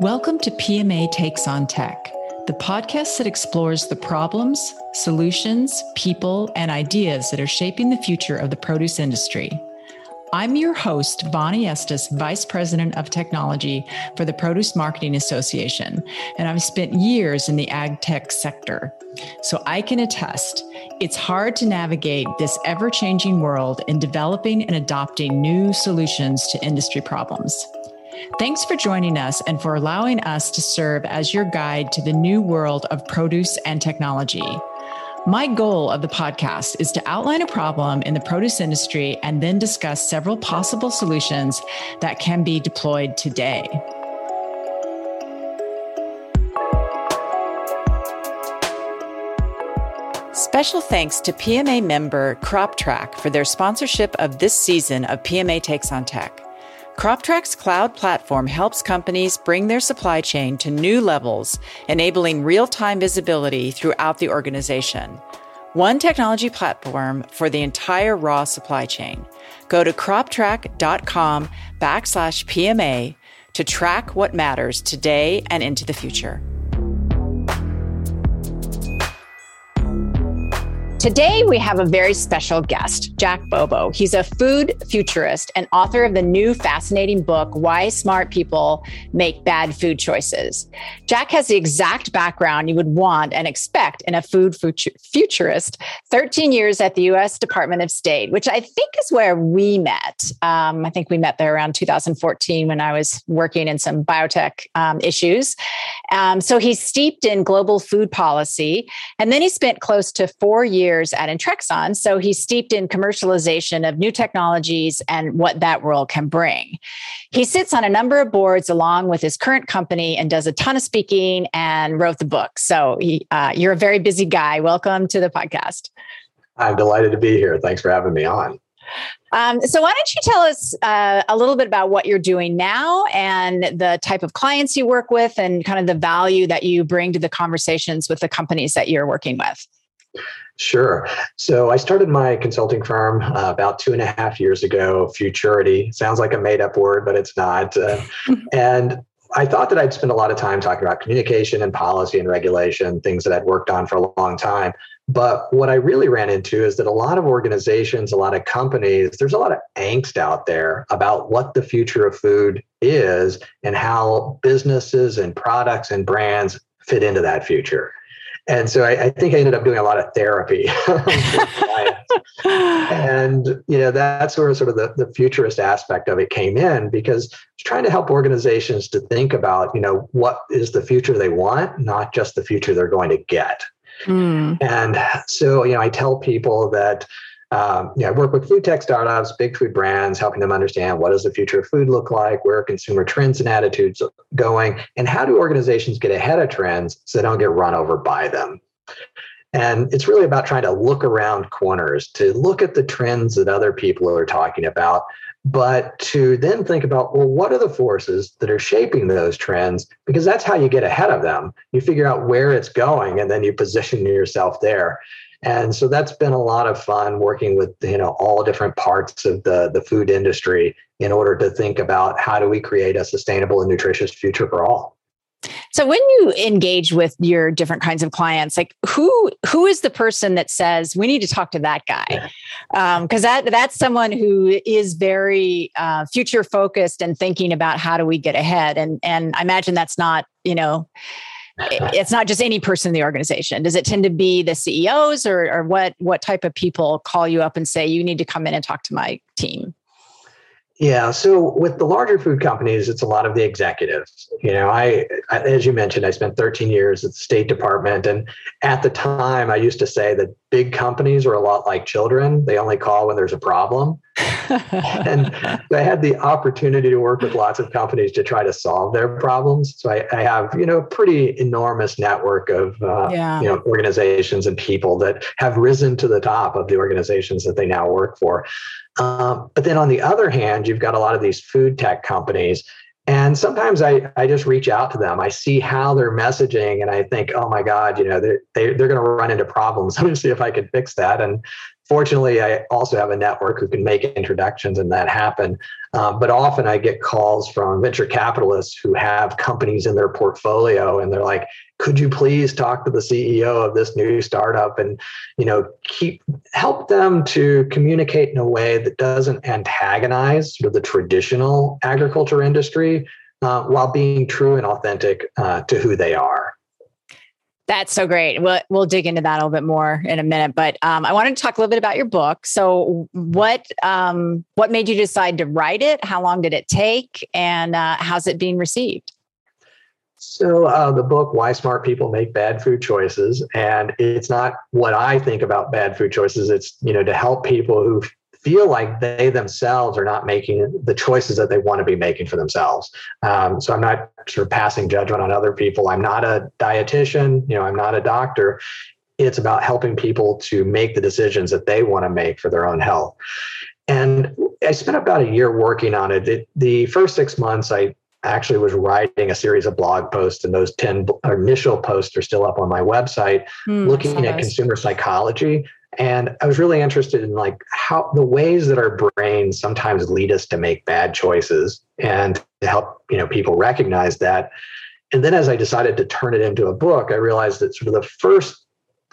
Welcome to PMA Takes on Tech, the podcast that explores the problems, solutions, people, and ideas that are shaping the future of the produce industry. I'm your host, Bonnie Estes, Vice President of Technology for the Produce Marketing Association, and I've spent years in the ag tech sector. So I can attest it's hard to navigate this ever changing world in developing and adopting new solutions to industry problems. Thanks for joining us and for allowing us to serve as your guide to the new world of produce and technology. My goal of the podcast is to outline a problem in the produce industry and then discuss several possible solutions that can be deployed today. Special thanks to PMA member Croptrak for their sponsorship of this season of PMA Takes on Tech. Croptrak's cloud platform helps companies bring their supply chain to new levels, enabling real time visibility throughout the organization. One technology platform for the entire raw supply chain. Go to croptrak.com backslash PMA to track what matters today and into the future. Today, we have a very special guest, Jack Bobo. He's a food futurist and author of the new fascinating book, Why Smart People Make Bad Food Choices. Jack has the exact background you would want and expect in a food futurist 13 years at the US Department of State, which I think is where we met. Um, I think we met there around 2014 when I was working in some biotech um, issues. Um, so he's steeped in global food policy. And then he spent close to four years years at Intrexon. So he's steeped in commercialization of new technologies and what that world can bring. He sits on a number of boards along with his current company and does a ton of speaking and wrote the book. So he, uh, you're a very busy guy. Welcome to the podcast. I'm delighted to be here. Thanks for having me on. Um, so, why don't you tell us uh, a little bit about what you're doing now and the type of clients you work with and kind of the value that you bring to the conversations with the companies that you're working with? Sure. So I started my consulting firm uh, about two and a half years ago. Futurity sounds like a made up word, but it's not. Uh, and I thought that I'd spend a lot of time talking about communication and policy and regulation, things that I'd worked on for a long time. But what I really ran into is that a lot of organizations, a lot of companies, there's a lot of angst out there about what the future of food is and how businesses and products and brands fit into that future. And so I, I, think I ended up doing a lot of therapy. and you know, that's where sort of the, the futurist aspect of it came in because it's trying to help organizations to think about, you know, what is the future they want, not just the future they're going to get. Mm. And so, you know, I tell people that um, I work with food tech startups, big food brands, helping them understand what does the future of food look like, where consumer trends and attitudes going, and how do organizations get ahead of trends so they don't get run over by them. And it's really about trying to look around corners, to look at the trends that other people are talking about, but to then think about, well, what are the forces that are shaping those trends? Because that's how you get ahead of them. You figure out where it's going and then you position yourself there. And so that's been a lot of fun working with you know all different parts of the the food industry in order to think about how do we create a sustainable and nutritious future for all. So when you engage with your different kinds of clients, like who who is the person that says we need to talk to that guy? Because um, that that's someone who is very uh, future focused and thinking about how do we get ahead. And and I imagine that's not you know it's not just any person in the organization. Does it tend to be the CEOs or, or what what type of people call you up and say you need to come in and talk to my team? Yeah. So with the larger food companies, it's a lot of the executives. You know, I, I, as you mentioned, I spent 13 years at the State Department. And at the time, I used to say that big companies are a lot like children. They only call when there's a problem. and I had the opportunity to work with lots of companies to try to solve their problems. So I, I have, you know, a pretty enormous network of, uh, yeah. you know, organizations and people that have risen to the top of the organizations that they now work for. Um, but then on the other hand, you've got a lot of these food tech companies. And sometimes I, I just reach out to them. I see how they're messaging and I think, oh my God, you know, they're, they, they're going to run into problems. Let me see if I can fix that. And fortunately, I also have a network who can make introductions and that happen. Um, but often I get calls from venture capitalists who have companies in their portfolio, and they're like, "Could you please talk to the CEO of this new startup and, you know, keep help them to communicate in a way that doesn't antagonize sort of the traditional agriculture industry, uh, while being true and authentic uh, to who they are." That's so great. We'll we'll dig into that a little bit more in a minute, but um, I wanted to talk a little bit about your book. So, what um, what made you decide to write it? How long did it take, and uh, how's it being received? So, uh, the book "Why Smart People Make Bad Food Choices," and it's not what I think about bad food choices. It's you know to help people who feel like they themselves are not making the choices that they want to be making for themselves. Um, so I'm not sort of passing judgment on other people. I'm not a dietitian, you know, I'm not a doctor. It's about helping people to make the decisions that they want to make for their own health. And I spent about a year working on it. it the first six months, I actually was writing a series of blog posts and those 10 initial posts are still up on my website mm, looking at consumer psychology and i was really interested in like how the ways that our brains sometimes lead us to make bad choices and to help you know people recognize that. And then as i decided to turn it into a book i realized that sort of the first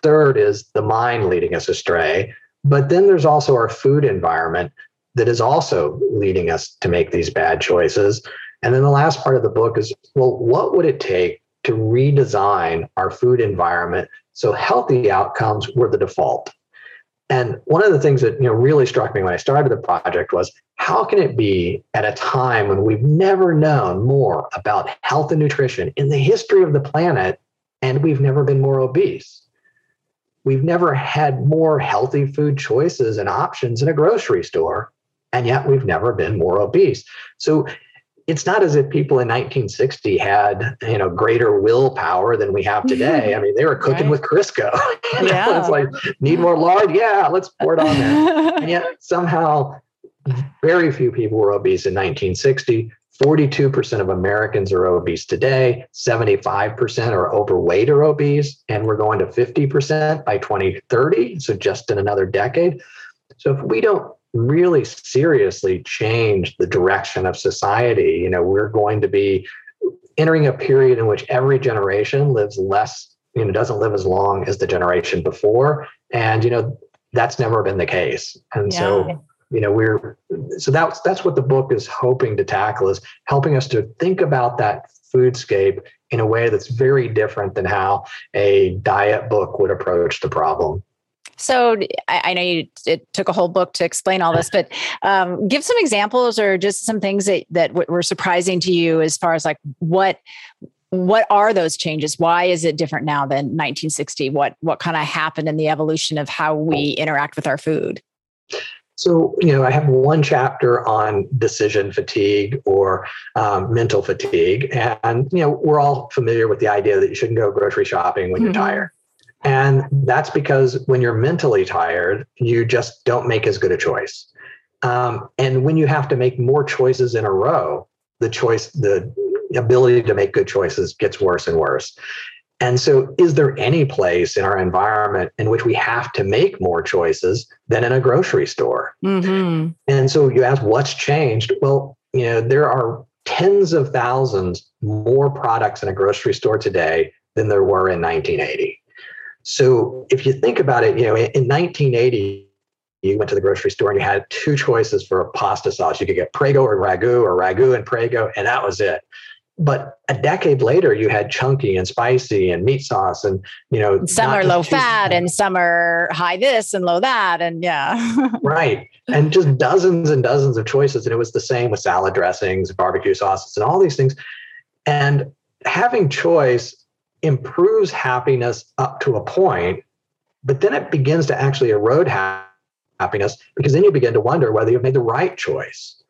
third is the mind leading us astray. But then there's also our food environment that is also leading us to make these bad choices. And then the last part of the book is well what would it take to redesign our food environment so healthy outcomes were the default and one of the things that you know really struck me when I started the project was how can it be at a time when we've never known more about health and nutrition in the history of the planet and we've never been more obese? We've never had more healthy food choices and options in a grocery store, and yet we've never been more obese. So it's not as if people in 1960 had you know greater willpower than we have today. I mean, they were cooking right. with Crisco. yeah. it's like need more lard. Yeah, let's pour it on there. and yet somehow, very few people were obese in 1960. 42% of Americans are obese today. 75% are overweight or obese, and we're going to 50% by 2030. So just in another decade. So if we don't really seriously change the direction of society. You know, we're going to be entering a period in which every generation lives less, you know, doesn't live as long as the generation before. And, you know, that's never been the case. And yeah. so, you know, we're so that's that's what the book is hoping to tackle is helping us to think about that foodscape in a way that's very different than how a diet book would approach the problem. So I, I, know you it took a whole book to explain all this, but um, give some examples or just some things that that were surprising to you as far as like what what are those changes? Why is it different now than 1960? What what kind of happened in the evolution of how we interact with our food? So, you know, I have one chapter on decision fatigue or um, mental fatigue. And, you know, we're all familiar with the idea that you shouldn't go grocery shopping when mm-hmm. you're tired. And that's because when you're mentally tired, you just don't make as good a choice. Um, and when you have to make more choices in a row, the choice, the ability to make good choices gets worse and worse. And so, is there any place in our environment in which we have to make more choices than in a grocery store? Mm-hmm. And so, you ask, what's changed? Well, you know, there are tens of thousands more products in a grocery store today than there were in 1980. So if you think about it, you know, in 1980, you went to the grocery store and you had two choices for a pasta sauce. You could get Prego or Ragu or Ragu and Prego, and that was it. But a decade later, you had chunky and spicy and meat sauce, and you know, some are low fat and some are high this and low that, and yeah, right, and just dozens and dozens of choices. And it was the same with salad dressings, barbecue sauces, and all these things. And having choice improves happiness up to a point, but then it begins to actually erode ha- happiness because then you begin to wonder whether you've made the right choice.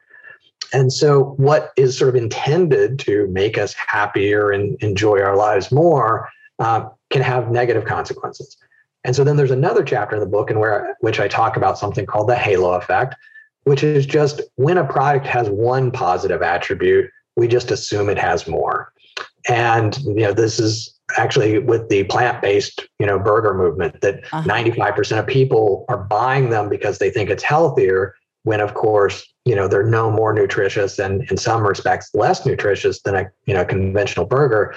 And so, what is sort of intended to make us happier and enjoy our lives more uh, can have negative consequences. And so, then there's another chapter in the book in where which I talk about something called the halo effect, which is just when a product has one positive attribute, we just assume it has more. And you know, this is actually with the plant-based, you know, burger movement that uh-huh. 95% of people are buying them because they think it's healthier when of course, you know, they're no more nutritious and in some respects less nutritious than a, you know, conventional burger.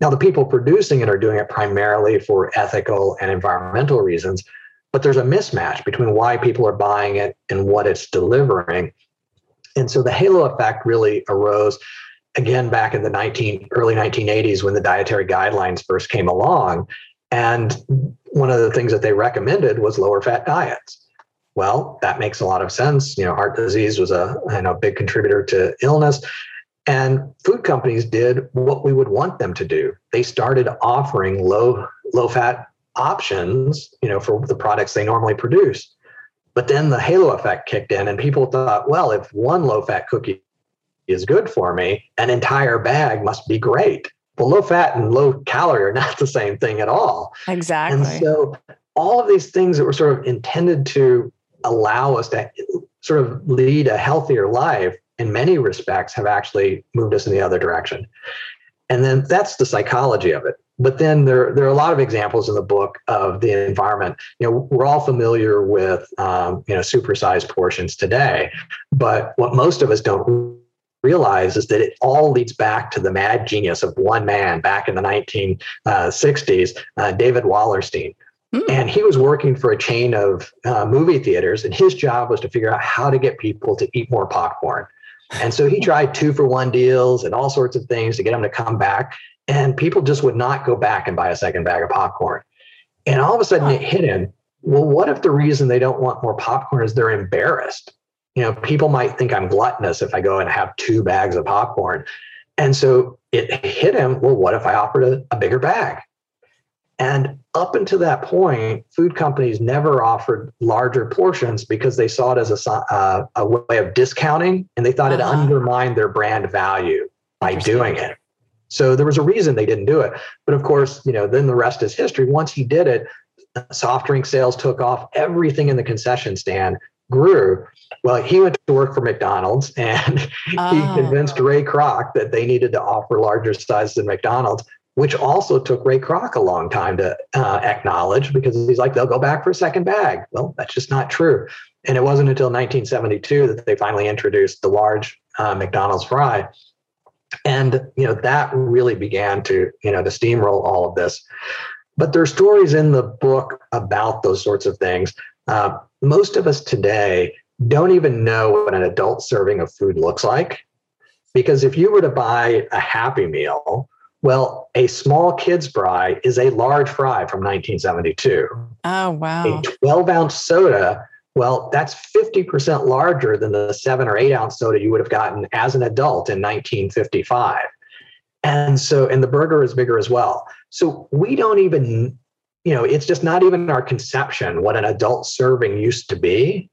Now the people producing it are doing it primarily for ethical and environmental reasons, but there's a mismatch between why people are buying it and what it's delivering. And so the halo effect really arose again back in the 19 early 1980s when the dietary guidelines first came along and one of the things that they recommended was lower fat diets. Well that makes a lot of sense. You know heart disease was a you know big contributor to illness and food companies did what we would want them to do. They started offering low low fat options you know for the products they normally produce. But then the halo effect kicked in and people thought well if one low fat cookie is good for me, an entire bag must be great. Well, low fat and low calorie are not the same thing at all. Exactly. And so all of these things that were sort of intended to allow us to sort of lead a healthier life in many respects have actually moved us in the other direction. And then that's the psychology of it. But then there, there are a lot of examples in the book of the environment. You know, we're all familiar with um, you know supersized portions today, but what most of us don't realize is that it all leads back to the mad genius of one man back in the 1960s, uh, David Wallerstein. Mm. And he was working for a chain of uh, movie theaters, and his job was to figure out how to get people to eat more popcorn. And so he tried two for one deals and all sorts of things to get them to come back. And people just would not go back and buy a second bag of popcorn. And all of a sudden it hit him well, what if the reason they don't want more popcorn is they're embarrassed? You know, people might think I'm gluttonous if I go and have two bags of popcorn. And so it hit him, well, what if I offered a, a bigger bag? And up until that point, food companies never offered larger portions because they saw it as a, uh, a way of discounting and they thought uh-huh. it undermined their brand value by doing it. So there was a reason they didn't do it. But of course, you know, then the rest is history. Once he did it, soft drink sales took off, everything in the concession stand grew. Well, he went to work for McDonald's and oh. he convinced Ray Kroc that they needed to offer larger sizes than McDonald's, which also took Ray Kroc a long time to uh, acknowledge because he's like, they'll go back for a second bag. Well, that's just not true. And it wasn't until 1972 that they finally introduced the large uh, McDonald's fry. And you know that really began to you know to steamroll all of this. But there are stories in the book about those sorts of things. Uh, most of us today don't even know what an adult serving of food looks like. Because if you were to buy a Happy Meal, well, a small kid's fry is a large fry from 1972. Oh, wow. A 12 ounce soda, well, that's 50% larger than the seven or eight ounce soda you would have gotten as an adult in 1955. And so, and the burger is bigger as well. So we don't even you know, it's just not even our conception what an adult serving used to be.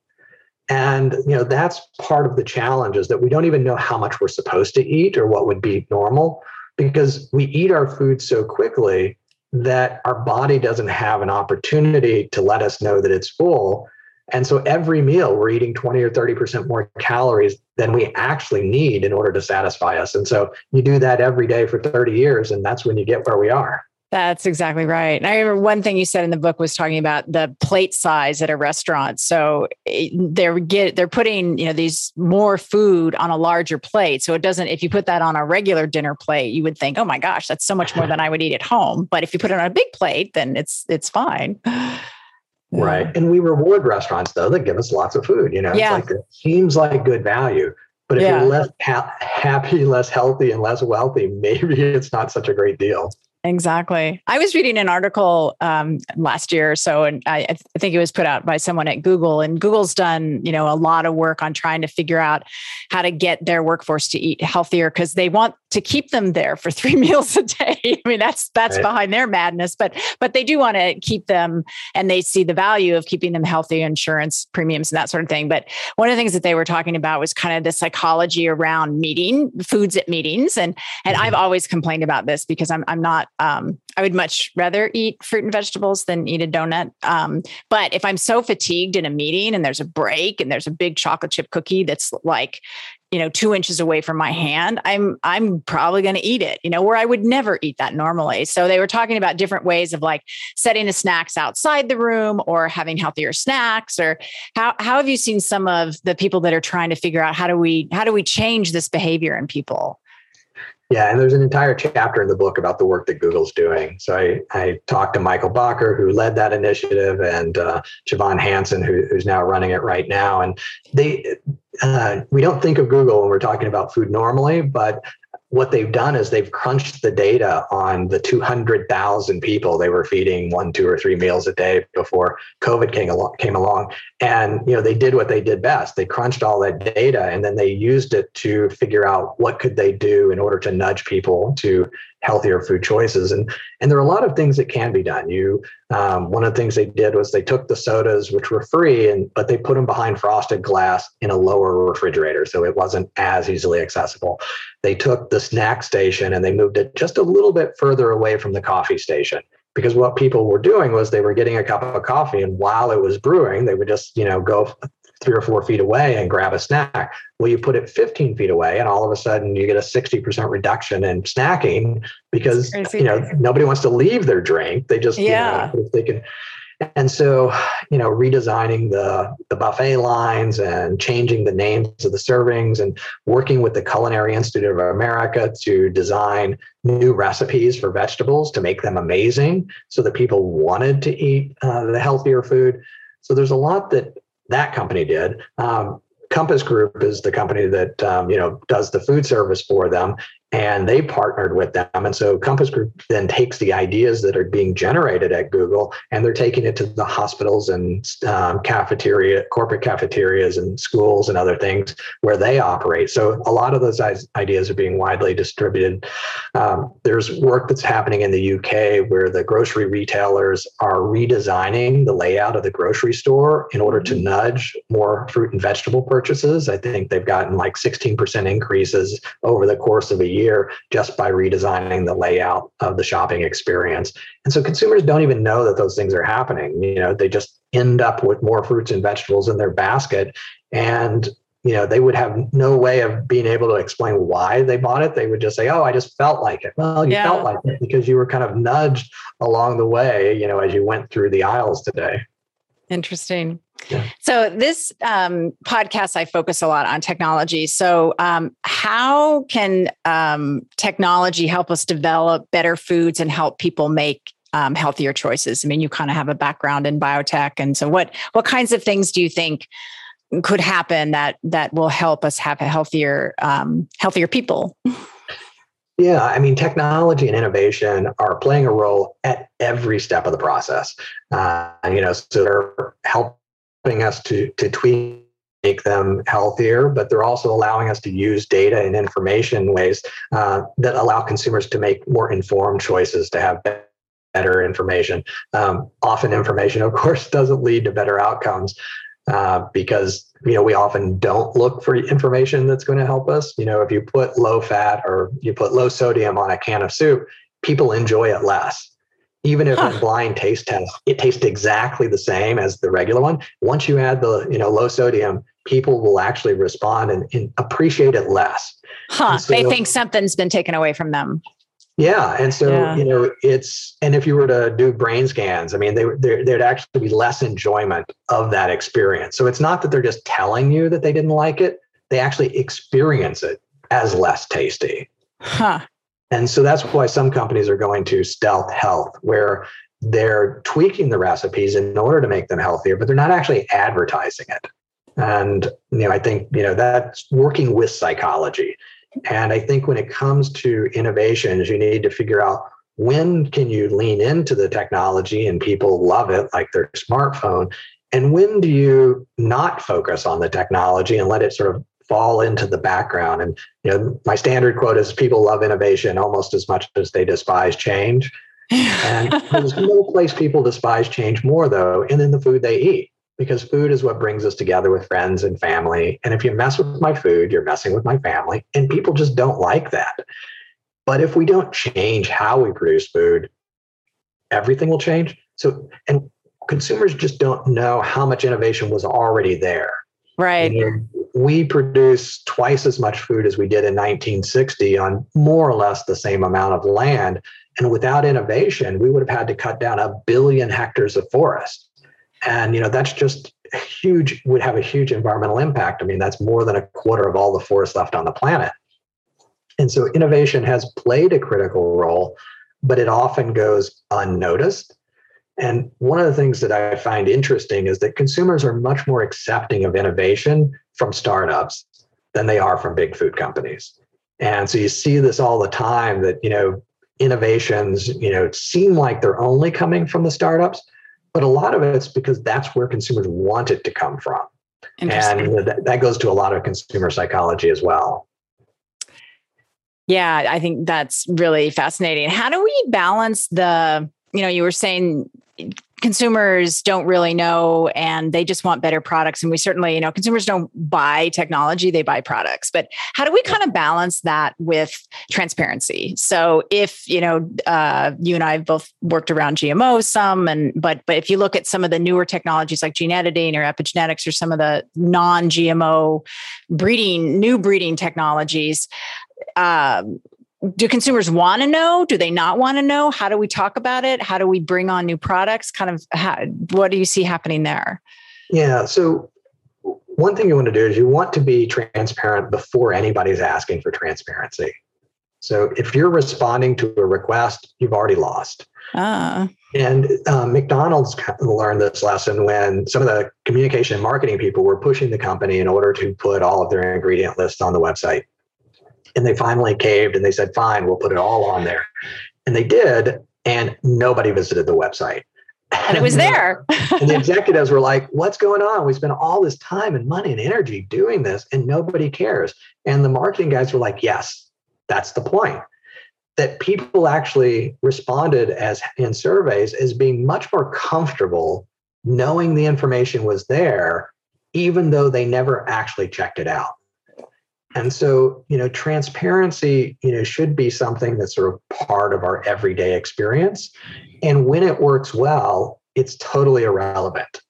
And you know, that's part of the challenge is that we don't even know how much we're supposed to eat or what would be normal because we eat our food so quickly that our body doesn't have an opportunity to let us know that it's full. And so every meal we're eating 20 or 30% more calories than we actually need in order to satisfy us. And so you do that every day for 30 years, and that's when you get where we are. That's exactly right. And I remember one thing you said in the book was talking about the plate size at a restaurant. So eh, they're get they're putting you know these more food on a larger plate. So it doesn't. If you put that on a regular dinner plate, you would think, oh my gosh, that's so much more than I would eat at home. But if you put it on a big plate, then it's it's fine. Right. And we reward restaurants though that give us lots of food. You know, yeah. it's like it seems like good value. But if yeah. you're less ha- happy, less healthy, and less wealthy, maybe it's not such a great deal. Exactly. I was reading an article um, last year or so, and I, I, think it was put out by someone at Google. And Google's done, you know, a lot of work on trying to figure out how to get their workforce to eat healthier because they want to keep them there for three meals a day. I mean, that's that's right. behind their madness, but but they do want to keep them, and they see the value of keeping them healthy, insurance premiums, and that sort of thing. But one of the things that they were talking about was kind of the psychology around meeting foods at meetings, and and mm-hmm. I've always complained about this because I'm I'm not um, I would much rather eat fruit and vegetables than eat a donut. Um, but if I'm so fatigued in a meeting and there's a break and there's a big chocolate chip cookie that's like, you know, two inches away from my hand, I'm I'm probably going to eat it. You know, where I would never eat that normally. So they were talking about different ways of like setting the snacks outside the room or having healthier snacks. Or how how have you seen some of the people that are trying to figure out how do we how do we change this behavior in people? Yeah, and there's an entire chapter in the book about the work that Google's doing. So I, I talked to Michael Bakker, who led that initiative, and uh, Hanson, who, who's now running it right now. And they, uh, we don't think of Google when we're talking about food normally, but what they've done is they've crunched the data on the 200,000 people they were feeding one, two, or three meals a day before COVID came along, came along. And you know, they did what they did best. They crunched all that data and then they used it to figure out what could they do in order to nudge people to healthier food choices. And and there are a lot of things that can be done. You um, one of the things they did was they took the sodas, which were free, and but they put them behind frosted glass in a lower refrigerator, so it wasn't as easily accessible. They took the snack station and they moved it just a little bit further away from the coffee station because what people were doing was they were getting a cup of coffee and while it was brewing they would just you know go three or four feet away and grab a snack. Well, you put it 15 feet away, and all of a sudden you get a 60% reduction in snacking because you know nobody wants to leave their drink. They just yeah. You know, they can. And so, you know, redesigning the the buffet lines and changing the names of the servings and working with the Culinary Institute of America to design new recipes for vegetables to make them amazing, so that people wanted to eat uh, the healthier food. So there's a lot that that company did. Um, Compass Group is the company that um, you know does the food service for them, and they partnered with them. And so Compass Group then takes the ideas that are being generated at Google and they're taking it to the hospitals and um, cafeteria, corporate cafeterias and schools and other things where they operate. So a lot of those ideas are being widely distributed. Um, there's work that's happening in the UK where the grocery retailers are redesigning the layout of the grocery store in order to mm-hmm. nudge more fruit and vegetable purchases. I think they've gotten like 16% increases over the course of a year year just by redesigning the layout of the shopping experience. And so consumers don't even know that those things are happening. You know, they just end up with more fruits and vegetables in their basket. And you know, they would have no way of being able to explain why they bought it. They would just say, "Oh, I just felt like it." Well, you yeah. felt like it because you were kind of nudged along the way, you know, as you went through the aisles today. Interesting. So this um, podcast, I focus a lot on technology. So um, how can um, technology help us develop better foods and help people make um, healthier choices? I mean, you kind of have a background in biotech, and so what what kinds of things do you think could happen that that will help us have a healthier um, healthier people? Yeah, I mean, technology and innovation are playing a role at every step of the process. Uh, you know, so they're helping us to to tweak make them healthier, but they're also allowing us to use data and information ways uh, that allow consumers to make more informed choices, to have better information. Um, often, information, of course, doesn't lead to better outcomes. Uh, because you know we often don't look for information that's going to help us. You know, if you put low fat or you put low sodium on a can of soup, people enjoy it less even if huh. in blind taste test it tastes exactly the same as the regular one once you add the you know low sodium people will actually respond and, and appreciate it less. Huh so, they think something's been taken away from them. Yeah and so yeah. you know it's and if you were to do brain scans i mean they, there'd actually be less enjoyment of that experience. So it's not that they're just telling you that they didn't like it they actually experience it as less tasty. Huh and so that's why some companies are going to stealth health, where they're tweaking the recipes in order to make them healthier, but they're not actually advertising it. And you know, I think you know that's working with psychology. And I think when it comes to innovations, you need to figure out when can you lean into the technology and people love it like their smartphone and when do you not focus on the technology and let it sort of fall into the background. And you know, my standard quote is people love innovation almost as much as they despise change. and there's no place people despise change more though, and in the food they eat. Because food is what brings us together with friends and family. And if you mess with my food, you're messing with my family. And people just don't like that. But if we don't change how we produce food, everything will change. So, and consumers just don't know how much innovation was already there. Right. And we produce twice as much food as we did in 1960 on more or less the same amount of land. And without innovation, we would have had to cut down a billion hectares of forest. And you know, that's just huge, would have a huge environmental impact. I mean, that's more than a quarter of all the forest left on the planet. And so innovation has played a critical role, but it often goes unnoticed. And one of the things that I find interesting is that consumers are much more accepting of innovation from startups than they are from big food companies. And so you see this all the time that, you know, innovations, you know, seem like they're only coming from the startups, but a lot of it's because that's where consumers want it to come from. And that, that goes to a lot of consumer psychology as well. Yeah, I think that's really fascinating. How do we balance the, you know, you were saying consumers don't really know and they just want better products. And we certainly you know consumers don't buy technology they buy products. But how do we kind of balance that with transparency? So if you know uh, you and i have both worked around gmo some and but but if you look at some of the newer technologies like gene editing or epigenetics or some of the non-gmo breeding new breeding technologies um, do consumers want to know? Do they not want to know? How do we talk about it? How do we bring on new products? Kind of how, what do you see happening there? Yeah so one thing you want to do is you want to be transparent before anybody's asking for transparency. So if you're responding to a request you've already lost. Ah. and um, mcdonald's learned this lesson when some of the communication and marketing people were pushing the company in order to put all of their ingredient lists on the website and they finally caved and they said, fine, we'll put it all on there. And they did, and nobody visited the website. And it was there. and the executives were like, what's going on? We spent all this time and money and energy doing this, and nobody cares. And the marketing guys were like, yes, that's the point. That people actually responded as in surveys as being much more comfortable knowing the information was there, even though they never actually checked it out. And so, you know, transparency, you know, should be something that's sort of part of our everyday experience. And when it works well, it's totally irrelevant.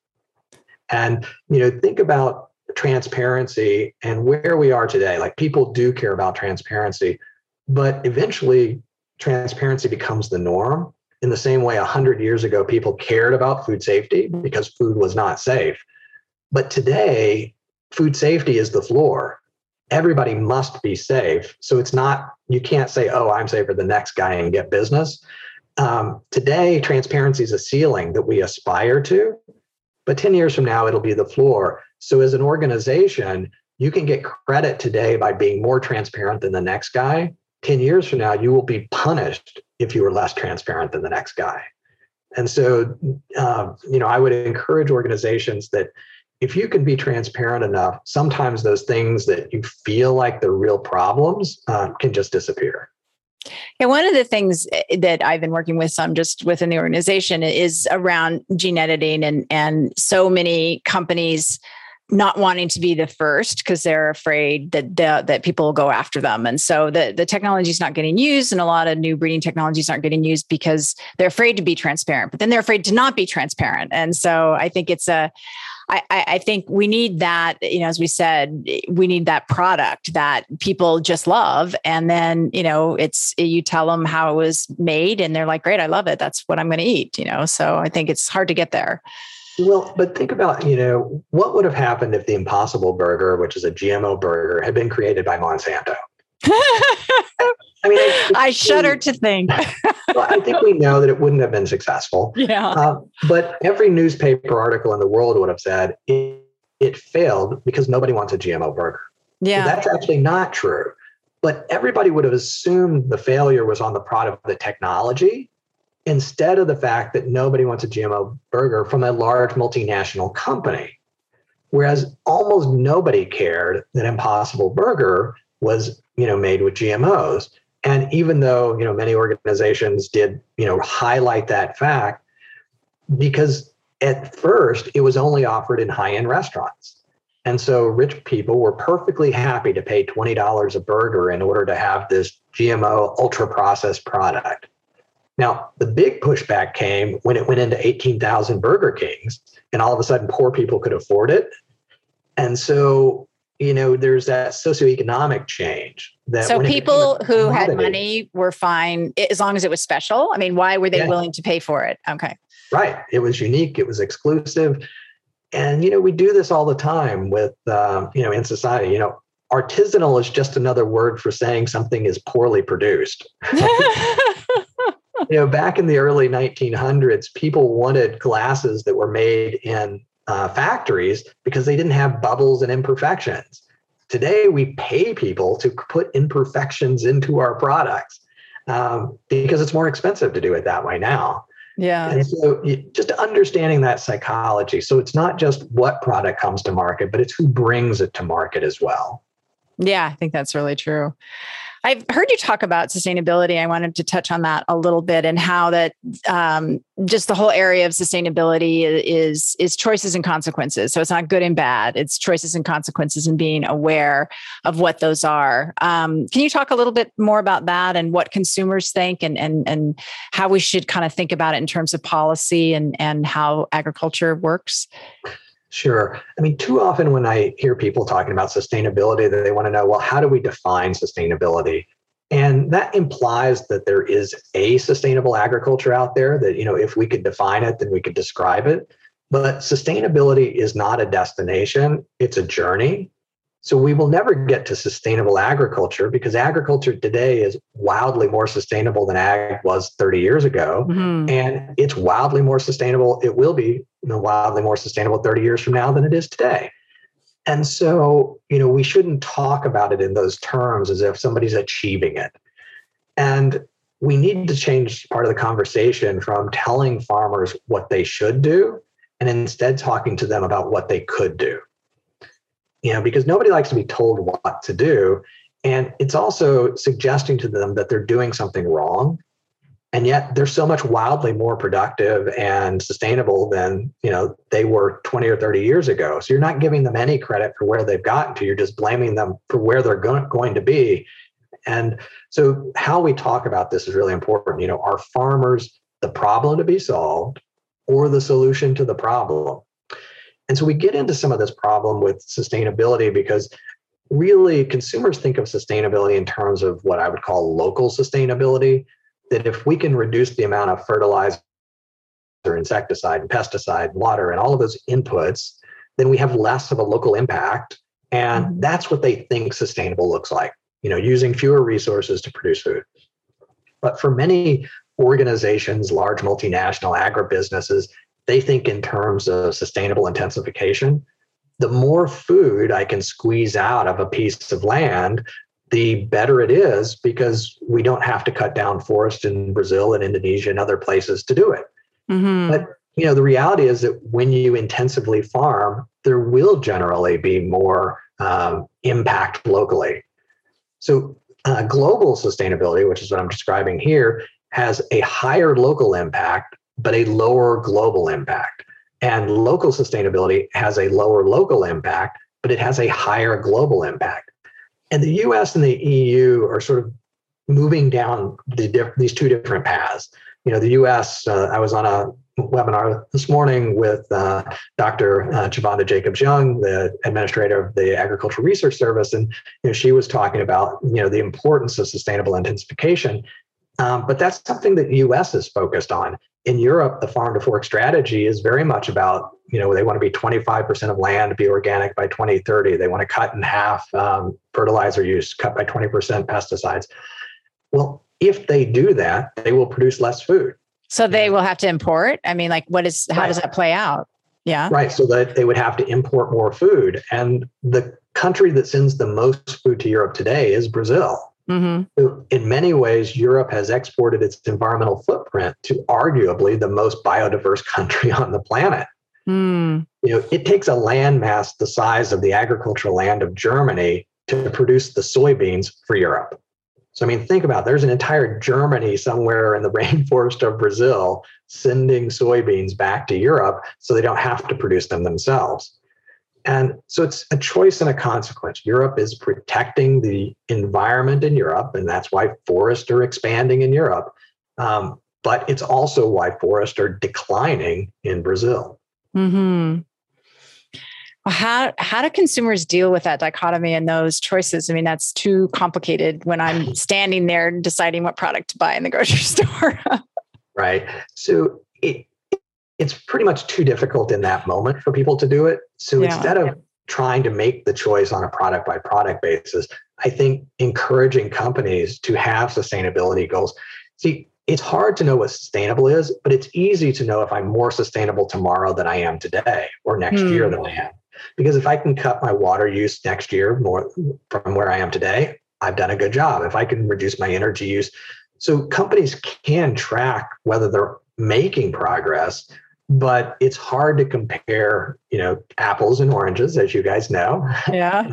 And, you know, think about transparency and where we are today. Like people do care about transparency, but eventually transparency becomes the norm. In the same way, 100 years ago, people cared about food safety because food was not safe. But today, food safety is the floor everybody must be safe. So it's not, you can't say, oh, I'm safer than the next guy and get business. Um, today, transparency is a ceiling that we aspire to, but 10 years from now, it'll be the floor. So as an organization, you can get credit today by being more transparent than the next guy. 10 years from now, you will be punished if you are less transparent than the next guy. And so, uh, you know, I would encourage organizations that if you can be transparent enough, sometimes those things that you feel like they're real problems uh, can just disappear. Yeah, one of the things eh, that I've been working with some just within the organization is around gene editing and and so many companies not wanting to be the first because they're afraid that the, that people will go after them and so the the technology is not getting used and a lot of new breeding technologies aren't getting used because they're afraid to be transparent but then they're afraid to not be transparent and so i think it's a I, I think we need that, you know, as we said, we need that product that people just love. And then, you know, it's you tell them how it was made and they're like, great, I love it. That's what I'm going to eat, you know. So I think it's hard to get there. Well, but think about, you know, what would have happened if the Impossible Burger, which is a GMO burger, had been created by Monsanto? I mean, I, I shudder to think. well, I think we know that it wouldn't have been successful. Yeah. Uh, but every newspaper article in the world would have said it, it failed because nobody wants a GMO burger. Yeah. So that's actually not true. But everybody would have assumed the failure was on the product of the technology instead of the fact that nobody wants a GMO burger from a large multinational company. Whereas almost nobody cared that Impossible Burger was, you know, made with GMOs. And even though, you know, many organizations did, you know, highlight that fact, because at first it was only offered in high-end restaurants. And so rich people were perfectly happy to pay $20 a burger in order to have this GMO ultra processed product. Now, the big pushback came when it went into 18,000 Burger Kings, and all of a sudden poor people could afford it. And so, you know, there's that socioeconomic change. That so people who had money were fine as long as it was special. I mean, why were they yeah. willing to pay for it? Okay. Right. It was unique. It was exclusive. And, you know, we do this all the time with, um, you know, in society, you know, artisanal is just another word for saying something is poorly produced. you know, back in the early 1900s, people wanted glasses that were made in uh, factories because they didn't have bubbles and imperfections. Today, we pay people to put imperfections into our products um, because it's more expensive to do it that way now. Yeah. And so just understanding that psychology. So it's not just what product comes to market, but it's who brings it to market as well. Yeah, I think that's really true. I've heard you talk about sustainability. I wanted to touch on that a little bit and how that um, just the whole area of sustainability is is choices and consequences. So it's not good and bad. It's choices and consequences and being aware of what those are. Um, can you talk a little bit more about that and what consumers think and and and how we should kind of think about it in terms of policy and and how agriculture works? Sure. I mean, too often when I hear people talking about sustainability, that they want to know, well, how do we define sustainability? And that implies that there is a sustainable agriculture out there that, you know, if we could define it, then we could describe it. But sustainability is not a destination, it's a journey. So we will never get to sustainable agriculture because agriculture today is wildly more sustainable than ag was 30 years ago. Mm-hmm. And it's wildly more sustainable. It will be you know, wildly more sustainable 30 years from now than it is today. And so, you know, we shouldn't talk about it in those terms as if somebody's achieving it. And we need to change part of the conversation from telling farmers what they should do and instead talking to them about what they could do you know, because nobody likes to be told what to do. And it's also suggesting to them that they're doing something wrong. And yet they're so much wildly more productive and sustainable than, you know, they were 20 or 30 years ago. So you're not giving them any credit for where they've gotten to. You're just blaming them for where they're go- going to be. And so how we talk about this is really important. You know, are farmers the problem to be solved or the solution to the problem? And so we get into some of this problem with sustainability because really consumers think of sustainability in terms of what I would call local sustainability. That if we can reduce the amount of fertilizer, insecticide, and pesticide, water, and all of those inputs, then we have less of a local impact. And mm-hmm. that's what they think sustainable looks like, you know, using fewer resources to produce food. But for many organizations, large multinational agribusinesses, they think in terms of sustainable intensification. The more food I can squeeze out of a piece of land, the better it is because we don't have to cut down forest in Brazil and Indonesia and other places to do it. Mm-hmm. But you know, the reality is that when you intensively farm, there will generally be more um, impact locally. So, uh, global sustainability, which is what I'm describing here, has a higher local impact but a lower global impact. And local sustainability has a lower local impact, but it has a higher global impact. And the US and the EU are sort of moving down the diff- these two different paths. You know, the US, uh, I was on a webinar this morning with uh, Dr. Uh, Chavonda Jacobs Young, the administrator of the Agricultural Research Service, and you know, she was talking about you know the importance of sustainable intensification. Um, but that's something that the U.S. is focused on in Europe, the farm to fork strategy is very much about, you know, they want to be 25% of land be organic by 2030. They want to cut in half um, fertilizer use, cut by 20% pesticides. Well, if they do that, they will produce less food. So they will have to import. I mean, like, what is, how right. does that play out? Yeah. Right. So that they would have to import more food. And the country that sends the most food to Europe today is Brazil. Mm-hmm. In many ways, Europe has exported its environmental footprint to arguably the most biodiverse country on the planet. Mm. You know, it takes a landmass the size of the agricultural land of Germany to produce the soybeans for Europe. So, I mean, think about it. there's an entire Germany somewhere in the rainforest of Brazil sending soybeans back to Europe so they don't have to produce them themselves. And so it's a choice and a consequence. Europe is protecting the environment in Europe, and that's why forests are expanding in Europe. Um, but it's also why forests are declining in Brazil. Hmm. How how do consumers deal with that dichotomy and those choices? I mean, that's too complicated when I'm standing there deciding what product to buy in the grocery store. right. So it it's pretty much too difficult in that moment for people to do it. So yeah. instead of trying to make the choice on a product by product basis, I think encouraging companies to have sustainability goals. See, it's hard to know what sustainable is, but it's easy to know if I'm more sustainable tomorrow than I am today or next hmm. year than I am. Because if I can cut my water use next year more from where I am today, I've done a good job. If I can reduce my energy use. So companies can track whether they're making progress, but it's hard to compare, you know, apples and oranges, as you guys know. Yeah.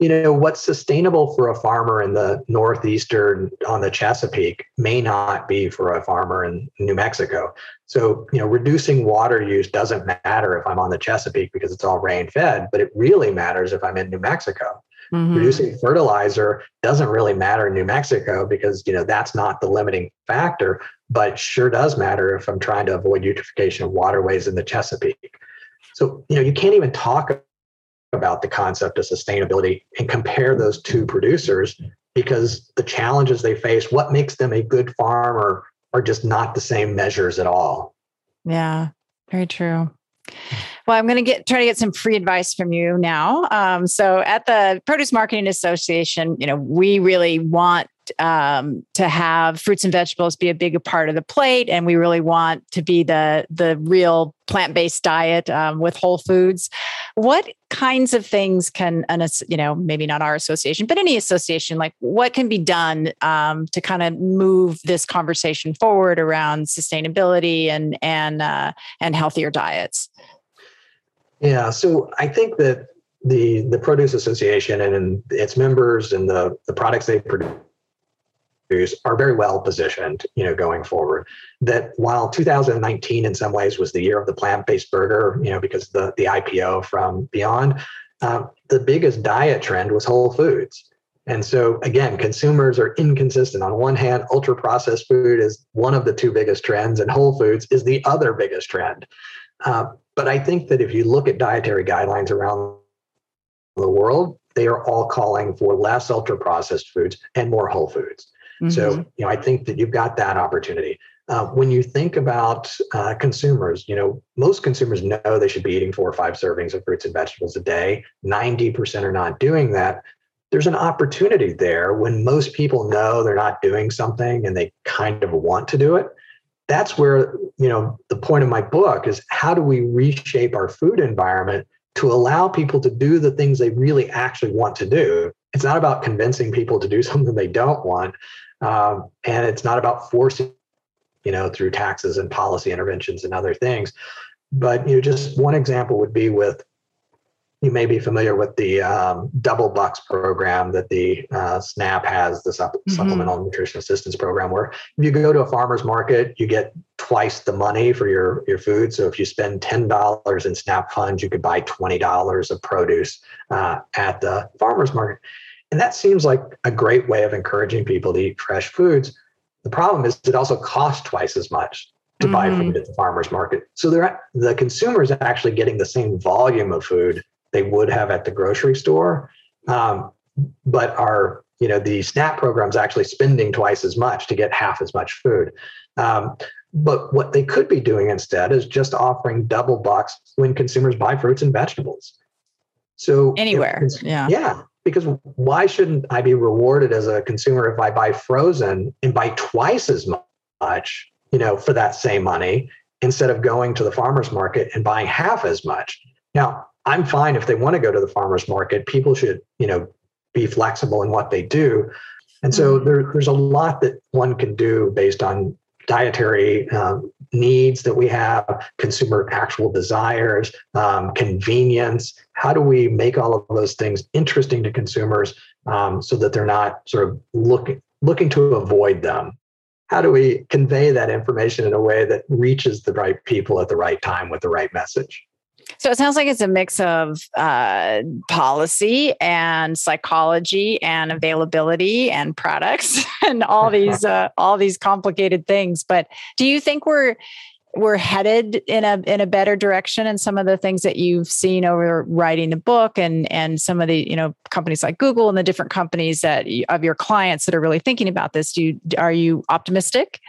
you know what's sustainable for a farmer in the northeastern on the chesapeake may not be for a farmer in new mexico so you know reducing water use doesn't matter if i'm on the chesapeake because it's all rain fed but it really matters if i'm in new mexico mm-hmm. reducing fertilizer doesn't really matter in new mexico because you know that's not the limiting factor but sure does matter if i'm trying to avoid eutrophication of waterways in the chesapeake so you know you can't even talk about the concept of sustainability and compare those two producers because the challenges they face, what makes them a good farmer, are just not the same measures at all. Yeah, very true. Well, I'm going to get try to get some free advice from you now. Um, so, at the Produce Marketing Association, you know, we really want um, to have fruits and vegetables be a big part of the plate, and we really want to be the the real plant based diet um, with whole foods. What kinds of things can an you know maybe not our association, but any association like what can be done um, to kind of move this conversation forward around sustainability and and uh, and healthier diets? Yeah, so I think that the the Produce Association and its members and the the products they produce are very well positioned, you know, going forward. That while 2019 in some ways was the year of the plant-based burger, you know, because the the IPO from Beyond, uh, the biggest diet trend was whole foods. And so again, consumers are inconsistent. On one hand, ultra processed food is one of the two biggest trends, and whole foods is the other biggest trend. Uh, but I think that if you look at dietary guidelines around the world, they are all calling for less ultra processed foods and more whole foods. Mm-hmm. So, you know, I think that you've got that opportunity. Uh, when you think about uh, consumers, you know, most consumers know they should be eating four or five servings of fruits and vegetables a day. 90% are not doing that. There's an opportunity there when most people know they're not doing something and they kind of want to do it. That's where, you know, the point of my book is how do we reshape our food environment to allow people to do the things they really actually want to do. It's not about convincing people to do something they don't want. Um, and it's not about forcing, you know, through taxes and policy interventions and other things. But you know, just one example would be with you may be familiar with the um, double bucks program that the uh, SNAP has, the supp- mm-hmm. Supplemental Nutrition Assistance Program, where if you go to a farmer's market, you get twice the money for your, your food. So if you spend $10 in SNAP funds, you could buy $20 of produce uh, at the farmer's market. And that seems like a great way of encouraging people to eat fresh foods. The problem is it also costs twice as much to mm-hmm. buy food at the farmer's market. So they're, the consumer is actually getting the same volume of food they would have at the grocery store. Um, but are you know the SNAP program is actually spending twice as much to get half as much food. Um, but what they could be doing instead is just offering double bucks when consumers buy fruits and vegetables. So anywhere, if, yeah, yeah. Because why shouldn't I be rewarded as a consumer if I buy frozen and buy twice as much, you know, for that same money instead of going to the farmer's market and buying half as much? Now, I'm fine if they want to go to the farmers market. People should, you know, be flexible in what they do. And so mm-hmm. there, there's a lot that one can do based on dietary um, needs that we have, consumer actual desires, um, convenience. How do we make all of those things interesting to consumers um, so that they're not sort of looking looking to avoid them? How do we convey that information in a way that reaches the right people at the right time with the right message? So it sounds like it's a mix of uh, policy and psychology and availability and products and all these uh, all these complicated things. But do you think we're we're headed in a in a better direction and some of the things that you've seen over writing the book and and some of the you know companies like Google and the different companies that of your clients that are really thinking about this do you are you optimistic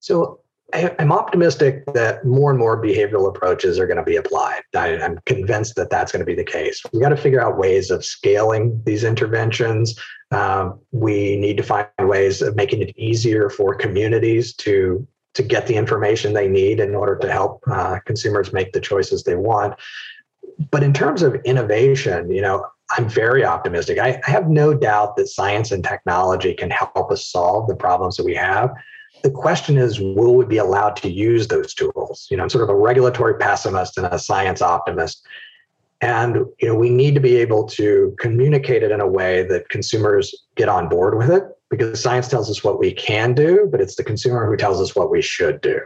so I'm optimistic that more and more behavioral approaches are going to be applied. I, am convinced that that's going to be the case. We got to figure out ways of scaling these interventions. Um, we need to find ways of making it easier for communities to to get the information they need in order to help uh, consumers make the choices they want. But in terms of innovation, you know, I'm very optimistic. I, I have no doubt that science and technology can help us solve the problems that we have the question is will we be allowed to use those tools? You know i'm sort of a regulatory pessimist and a science optimist. And you know we need to be able to communicate it in a way that consumers get on board with it because science tells us what we can do but it's the consumer who tells us what we should do.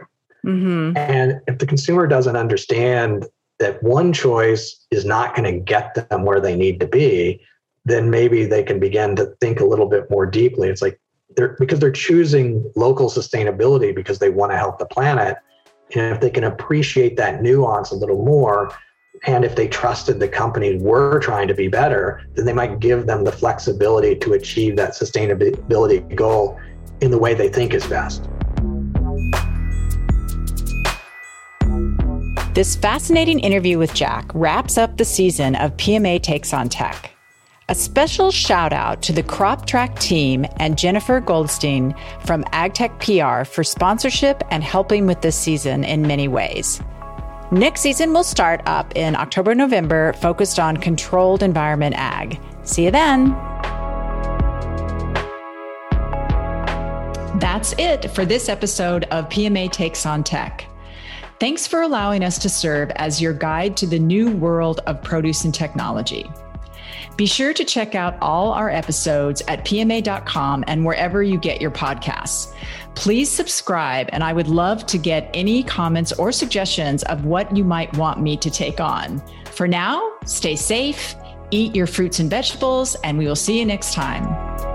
Mm-hmm. and if the consumer doesn't understand that one choice is not going to get them where they need to be then maybe they can begin to think a little bit more deeply. It's like they're because they're choosing local sustainability because they want to help the planet and if they can appreciate that nuance a little more and if they trusted the companies were trying to be better then they might give them the flexibility to achieve that sustainability goal in the way they think is best. This fascinating interview with jack wraps up the season of pma takes on tech a special shout out to the Croptrak team and Jennifer Goldstein from AgTech PR for sponsorship and helping with this season in many ways. Next season will start up in October, November, focused on controlled environment ag. See you then. That's it for this episode of PMA Takes on Tech. Thanks for allowing us to serve as your guide to the new world of produce and technology. Be sure to check out all our episodes at pma.com and wherever you get your podcasts. Please subscribe, and I would love to get any comments or suggestions of what you might want me to take on. For now, stay safe, eat your fruits and vegetables, and we will see you next time.